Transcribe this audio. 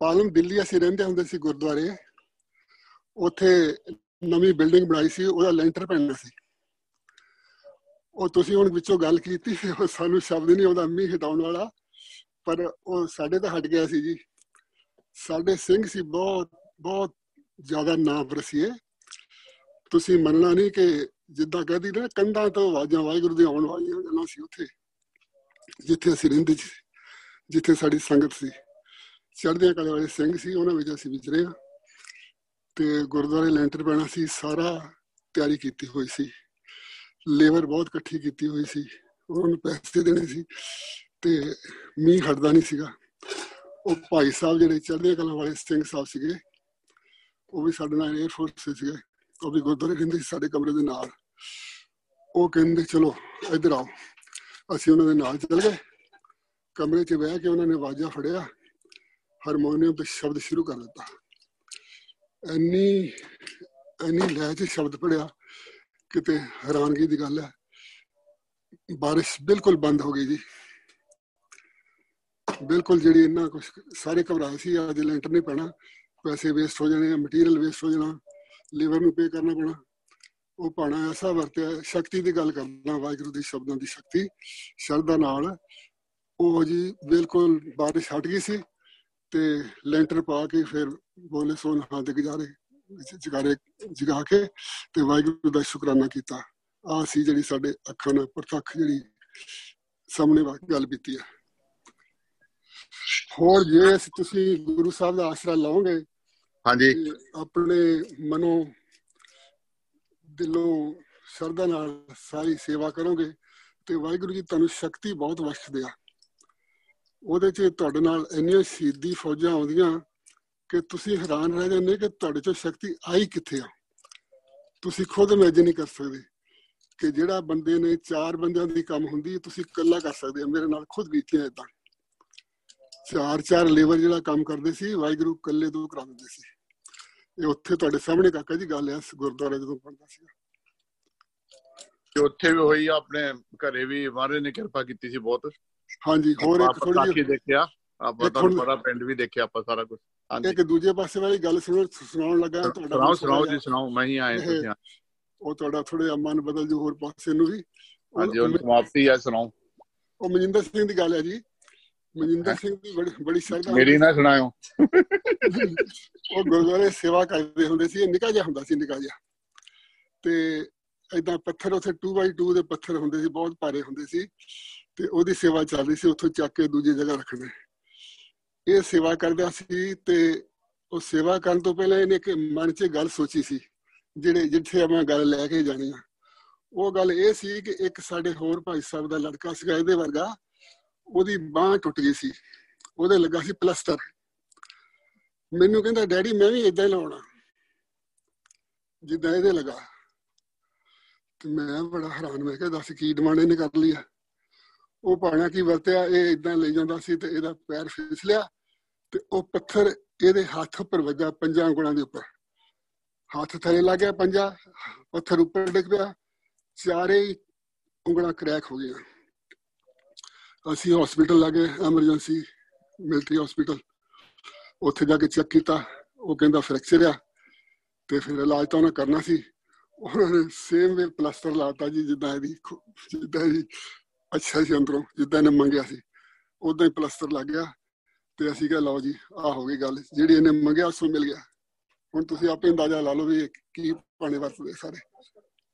ਪਾਲਮ ਦਿੱਲੀ ਅਸੀਂ ਰਹਿੰਦੇ ਹੁੰਦੇ ਸੀ ਗੁਰਦੁਆਰੇ, ਉੱਥੇ ਨਵੀਂ ਬਿਲਡਿੰਗ ਬਣਾਈ ਸੀ, ਉਹਦਾ ਲੈਂਟਰ ਪੈਣਾ ਸੀ। ਉਹ ਤੁਸੀਂ ਹੁਣ ਵਿੱਚੋਂ ਗੱਲ ਕੀਤੀ ਉਹ ਸਾਨੂੰ ਸ਼ਬਦ ਨਹੀਂ ਆਉਂਦਾ, ਮੀਂਹ ਹਟਾਉਣ ਵਾਲਾ, ਪਰ ਉਹ ਸਾਡੇ ਤਾਂ ਹਟ ਗਿਆ ਸੀ ਜੀ। ਸਾਡੇ ਸਿੰਘ ਸੀ ਬਹੁਤ ਬਹੁਤ ਜ਼ਿਆਦਾ ਨਾਮ ਰਸੀਏ ਤੁਸੀਂ ਮੰਨਣਾ ਨਹੀਂ ਕਿ ਜਿੱਦਾਂ ਕਹਦੀ ਨਾ, ਕੰਧਾਂ ਤੋਂ ਆਵਾਜ਼ਾਂ ਵਾਹਿਗੁਰੂ ਦੀ ਆਉਣ ਵਾਲੀਆਂ ਗੱਲਾਂ ਸੀ ਉੱਥੇ, ਜਿੱਥੇ ਅਸੀਂ ਰਹਿੰਦੇ ਸੀ, ਜਿੱਥੇ ਸਾਡੀ ਸੰਗਤ ਸੀ। ਚੜ੍ਹਦੇ ਕਲੇ ਵਾਲੇ ਸਿੰਘ ਸੀ, ਉਹਨਾਂ ਵਿੱਚ ਅਸੀਂ ਵਿਚਰੇ ਆ ਤੇ ਗੁਰਦੁਆਰੇ ਲੈਂਟਰ ਪੈਣਾ ਸੀ, ਸਾਰਾ ਤਿਆਰੀ ਕੀਤੀ ਹੋਈ ਸੀ। ਲੇਬਰ ਬਹੁਤ ਇਕੱਠੀ ਕੀਤੀ ਹੋਈ ਸੀ। ਉਹਨਾਂ ਨੂੰ ਪੈਸੇ ਦੇਣੇ ਸੀ ਤੇ ਮੀਂਹ ਹਟਦਾ ਨਹੀਂ ਸੀਗਾ। ਉਹ ਭਾਈ ਸਾਹਿਬ ਜਿਹੜੇ ਚੜ੍ਹਦੇ ਕਲਾ ਵਾਲੇ ਸਿੰਘ ਸਾਹਿਬ ਸੀਗੇ, ਉਹ ਵੀ ਸਾਡੇ ਨਾਲ 에ਅਰਫੋਰਸ ਸੀਗੇ। ਉਹ ਵੀ ਗੁਰਦੁਆਰੇ ਰਹਿੰਦੇ ਸੀ, ਸਾਡੇ ਕਮਰੇ ਦੇ ਨਾਲ। ਉਹ ਕਹਿੰਦੇ, ਚਲੋ, ਇੱਧਰ ਆਓ। ਅਸੀਂ ਉਹਨਾਂ ਦੇ ਨਾਲ ਚੱਲ ਗਏ। ਕਮਰੇ 'ਚ ਬਹਿ ਕੇ ਉਹਨਾਂ ਨੇ ਆਵਾਜ਼ਾਂ ਫੜਿਆ। ਹਾਰਮੋਨੀਅਮ ਤੇ ਸ਼ਬਦ ਸ਼ੁਰੂ ਕਰ ਦਿੱਤਾ। ਇੰਨੀ ਇੰਨੀ ਲੈ 'ਚ ਸ਼ਬਦ ਪੜਿਆ ਕਿਤੇ ਹੈਰਾਨਗੀ ਦੀ ਗੱਲ ਹੈ। ਬਾਰਿਸ਼ ਬਿਲਕੁਲ ਬੰਦ ਹੋ ਗਈ ਜੀ। ਬਿਲਕੁਲ ਜਿਹੜੀ ਇੰਨਾ ਕੁਝ ਸਾਰੇ ਘਬਰਾਏ ਸੀ, ਅੱਜ ਲੈਂਟਰ ਨਹੀਂ ਪੈਣਾ। ਪੈਸੇ ਵੇਸਟ ਹੋ ਜਾਣੇ ਮਟੀਰੀਅਲ ਵੇਸਟ ਹੋ ਜਾਣਾ ਲੇਬਰ ਨੂੰ ਪੇ ਕਰਨਾ ਪੈਣਾ। ਉਹ ਪਾਣਾ ਐਸਾ ਵਰਤਿਆ, ਸ਼ਕਤੀ ਦੀ ਗੱਲ ਕਰਦਾ, ਵਾਹਿਗੁਰੂ ਦੀ ਸ਼ਬਦਾਂ ਦੀ ਸ਼ਕਤੀ, ਸ਼ਰਧਾ ਨਾਲ। ਉਹ ਜੀ ਬਿਲਕੁਲ ਬਾਰਿਸ਼ ਹਟ ਗਈ ਸੀ। ਤੇ ਲੈਂਟਰ ਪਾ ਕੇ ਫਿਰ ਬੋਲੇ ਸੋਨ ਹਾਂ ਦੇ ਗੁਜ਼ਾਰੇ ਜਗਾਰੇ ਜਗਾ ਕੇ ਤੇ ਵਾਹਿਗੁਰੂ ਦਾ ਸ਼ੁਕਰਾਨਾ ਕੀਤਾ। ਆ ਸੀ ਜਿਹੜੀ ਸਾਡੇ ਅੱਖਾਂ ਨਾਲ ਪ੍ਰਤੱਖ ਜਿਹੜੀ ਸਾਹਮਣੇ ਗੱਲ ਬੀਤੀ ਹੈ ਹੋਰ ਜੇ ਤੁਸੀਂ ਗੁਰੂ ਸਾਹਿਬ ਦਾ ਆਸਰਾ ਲਾਓਗੇ ਹਾਂਜੀ। ਆਪਣੇ ਮਨੋਂ ਦਿਲੋਂ ਸ਼ਰਧਾ ਨਾਲ ਸਾਰੀ ਸੇਵਾ ਕਰੋਗੇ ਤੇ ਵਾਹਿਗੁਰੂ ਜੀ ਤੁਹਾਨੂੰ ਸ਼ਕਤੀ ਬਹੁਤ ਬਖਸ਼ਦੇ ਆ। ਉਹਦੇ 'ਚ ਤੁਹਾਡੇ ਨਾਲ ਇੰਨੀਆਂ ਸ਼ਹੀਦੀ ਫੌਜਾਂ ਆਉਂਦੀਆਂ ਕਿ ਤੁਸੀਂ ਹੈਰਾਨ ਰਹਿ ਜਾਂਦੇ ਕਿ ਤੁਹਾਡੇ 'ਚੋਂ ਸ਼ਕਤੀ ਆਈ ਕਿੱਥੇ ਆ? ਤੁਸੀਂ ਖੁਦ ਇਮੇਜਿਨ ਨਹੀਂ ਕਰ ਸਕਦੇ ਕਿ ਜਿਹੜਾ ਬੰਦੇ ਨੇ ਚਾਰ ਬੰਦਿਆਂ ਦੀ ਕੰਮ ਹੁੰਦੀ, ਤੁਸੀਂ ਇਕੱਲਾ ਕਰ ਸਕਦੇ ਮੇਰੇ ਨਾਲ ਖੁਦ ਬੀਤੀਆਂ ਇਦਾਂ ਚਾਰ ਚਾਰ ਲੇਬਰ ਜਿਹੜਾ ਕੰਮ ਕਰਦੇ ਸੀ, ਵਾਹਿਗੁਰੂ ਇਕੱਲੇ ਤੋਂ ਕਰਾ ਦਿੰਦੇ ਸੀ। ਇਹ ਉੱਥੇ ਤੁਹਾਡੇ ਸਾਹਮਣੇ ਕਾਕਾ ਜੀ ਗੱਲ ਐ ਗੁਰਦੁਆਰੇ ਜਦੋਂ ਪੜਦਾ ਸੀ। ਤੇ ਉੱਥੇ ਵੀ ਹੋਈ, ਆਪਣੇ ਘਰੇ ਵੀ ਮਹਾਰਾਜ ਨੇ ਕਿਰਪਾ ਕੀਤੀ ਸੀ ਬਹੁਤ। ਹਾਂਜੀ ਹੋਰ ਇੱਕ ਥੋੜੀ ਜਿਹੀ ਦੇਖਿਆ ਆਪਾਂ ਤੁਹਾਨੂੰ ਪਤਾ ਪਿੰਡ ਵੀ ਦੇਖਿਆ ਆਪਾਂ ਸਾਰਾ ਕੁਝ ਇੱਕ ਦੂਜੇ ਪਾਸੇ ਵਾਲੀ ਗੱਲ ਸੁਣੋ ਸੁਣਾਉਣ ਲੱਗਾ ਤੁਹਾਡਾ ਸੁਣਾਓ ਸੁਣਾਓ ਜੀ ਸੁਣਾਓ ਮੈਂ ਹੀ ਆਇਆ ਤੁਸੀਂ। ਉਹ ਤੁਹਾਡਾ ਥੋੜੇ ਮਨ ਬਦਲ ਜੋ ਹੋਰ ਪਾਸੇ ਨੂੰ ਵੀ। ਹਾਂਜੀ ਉਹ ਸਮਾਪਤੀ ਹੈ ਸੁਣਾਓ। ਉਹ ਮਨਿੰਦਰ ਸਿੰਘ ਦੀ ਗੱਲ ਹੈ ਜੀ। ਮਨਿੰਦਰ ਸਿੰਘ ਦੀ ਬੜੀ ਬੜੀ ਸ਼ਰਧਾ ਮੇਰੀ ਨਾ ਸੁਣਾਇਓ। ਉਹ ਗੁਰਦੁਆਰੇ ਸੇਵਾ ਕਰਦੇ ਹੁੰਦੇ ਸੀ ਨਿਕਾ ਜਿਹਾ ਹੁੰਦਾ ਸੀ ਨਿਕਾ ਜਿਹਾ। ਤੇ ਐਦਾਂ ਪੱਥਰ ਉਥੇ 2x2 ਦੇ ਪੱਥਰ ਹੁੰਦੇ ਸੀ ਬਹੁਤ ਭਾਰੇ ਹੁੰਦੇ ਸੀ। ਤੇ ਉਹਦੀ ਸੇਵਾ ਚੱਲਦੀ ਸੀ, ਉੱਥੋਂ ਚੱਕ ਕੇ ਦੂਜੀ ਜਗ੍ਹਾ ਰੱਖਣਾ। ਇਹ ਸੇਵਾ ਕਰਦਾ ਸੀ ਤੇ ਉਹ ਸੇਵਾ ਕਰਨ ਤੋਂ ਪਹਿਲਾਂ ਇਹਨੇ ਇੱਕ ਮਨ 'ਚ ਗੱਲ ਸੋਚੀ ਸੀ, ਜਿਹੜੇ ਜਿੱਥੇ ਆਪਾਂ ਗੱਲ ਲੈ ਕੇ ਜਾਣੀ ਆ। ਉਹ ਗੱਲ ਇਹ ਸੀ ਕਿ ਇੱਕ ਸਾਡੇ ਹੋਰ ਭਾਈ ਸਾਹਿਬ ਦਾ ਲੜਕਾ ਸੀਗਾ, ਇਹਦੇ ਵਰਗਾ, ਉਹਦੀ ਬਾਹ ਟੁੱਟ ਗਈ ਸੀ, ਉਹਦੇ ਲੱਗਾ ਸੀ ਪਲਸਟਰ ਮੈਨੂੰ ਕਹਿੰਦਾ, ਡੈਡੀ, ਮੈਂ ਵੀ ਇਦਾਂ ਹੀ ਲਾਉਣਾ। ਜਿੱਦਾਂ ਇਹਦੇ ਲੱਗਾ। ਤੇ ਮੈਂ ਬੜਾ ਹੈਰਾਨ, ਮੈਂ ਕਿਹਾ, ਦੱਸ ਕੀ ਡਿਮਾਂਡ ਇਹਨੇ ਕਰ ਲਈ ਆ? ਉਹ ਪਾਣਾ ਕੀ ਵਰਤਿਆ, ਇਹ ਇਦਾਂ ਲਈ ਜਾਂਦਾ ਸੀ ਤੇ ਇਹਦਾ ਪੈਰ ਫਿਸਲਿਆ ਤੇ ਉਹ ਪੱਥਰ ਇਹਦੇ ਹੱਥ ਉੱਪਰ ਵੱਜਾ, ਪੰਜਾਂ ਉਂਗਲਾਂ ਦੇ ਉੱਪਰ। ਹੱਥ ਥੱਲੇ ਲੱਗ ਗਿਆ ਪੰਜਾ, ਪੱਥਰ ਉੱਪਰ ਡਿੱਗ ਪਿਆ, ਚਾਰੇ ਉਂਗਲਾਂ ਕ੍ਰੈਕ ਹੋ ਗਈਆਂ। ਅਸੀਂ ਹਸਪੀਟਲ ਲੱਗੇ ਐਮਰਜੈਂਸੀ ਮਿਲਟਰੀ ਹਸਪੀਟਲ ਉੱਥੇ ਜਾ ਕੇ ਚੈੱਕ ਕੀਤਾ, ਉਹ ਕਹਿੰਦਾ ਫ੍ਰੈਕਚਰ ਆ ਤੇ ਫਿਰ ਇਲਾਜ ਤਾਂ ਉਹਨਾਂ ਕਰਨਾ ਸੀ। ਉਹਨਾਂ ਨੇ ਸੇਮ ਵੇ ਪਲਾਸਟਰ ਲਾਤਾ ਜੀ, ਜਿੱਦਾਂ ਇਹਦੀ ਜਿੱਦਾਂ ਜੀ ਅੱਛਾ ਸੀ ਅੰਦਰੋਂ, ਜਿੱਦਾਂ ਨੇ ਮੰਗਿਆ ਸੀ। ਉਦਾਂ ਹੀ ਪਲਾਸਟਰ ਲੱਗ ਗਿਆ ਤੇ ਅਸੀਂ ਕਿਹਾ, ਲਓ ਜੀ ਆ ਹੋ ਗਈ ਗੱਲ। ਜਿਹੜੀ ਇਹਨੇ ਮੰਗਿਆ ਸੋ ਮਿਲ ਗਿਆ। ਹੁਣ ਤੁਸੀਂ ਆਪੇ ਅੰਦਾਜ਼ਾ ਲਾ ਲਓ ਵੀ ਕੀ ਪਾਣੇ ਵਰਤਦੇ ਸਾਰੇ।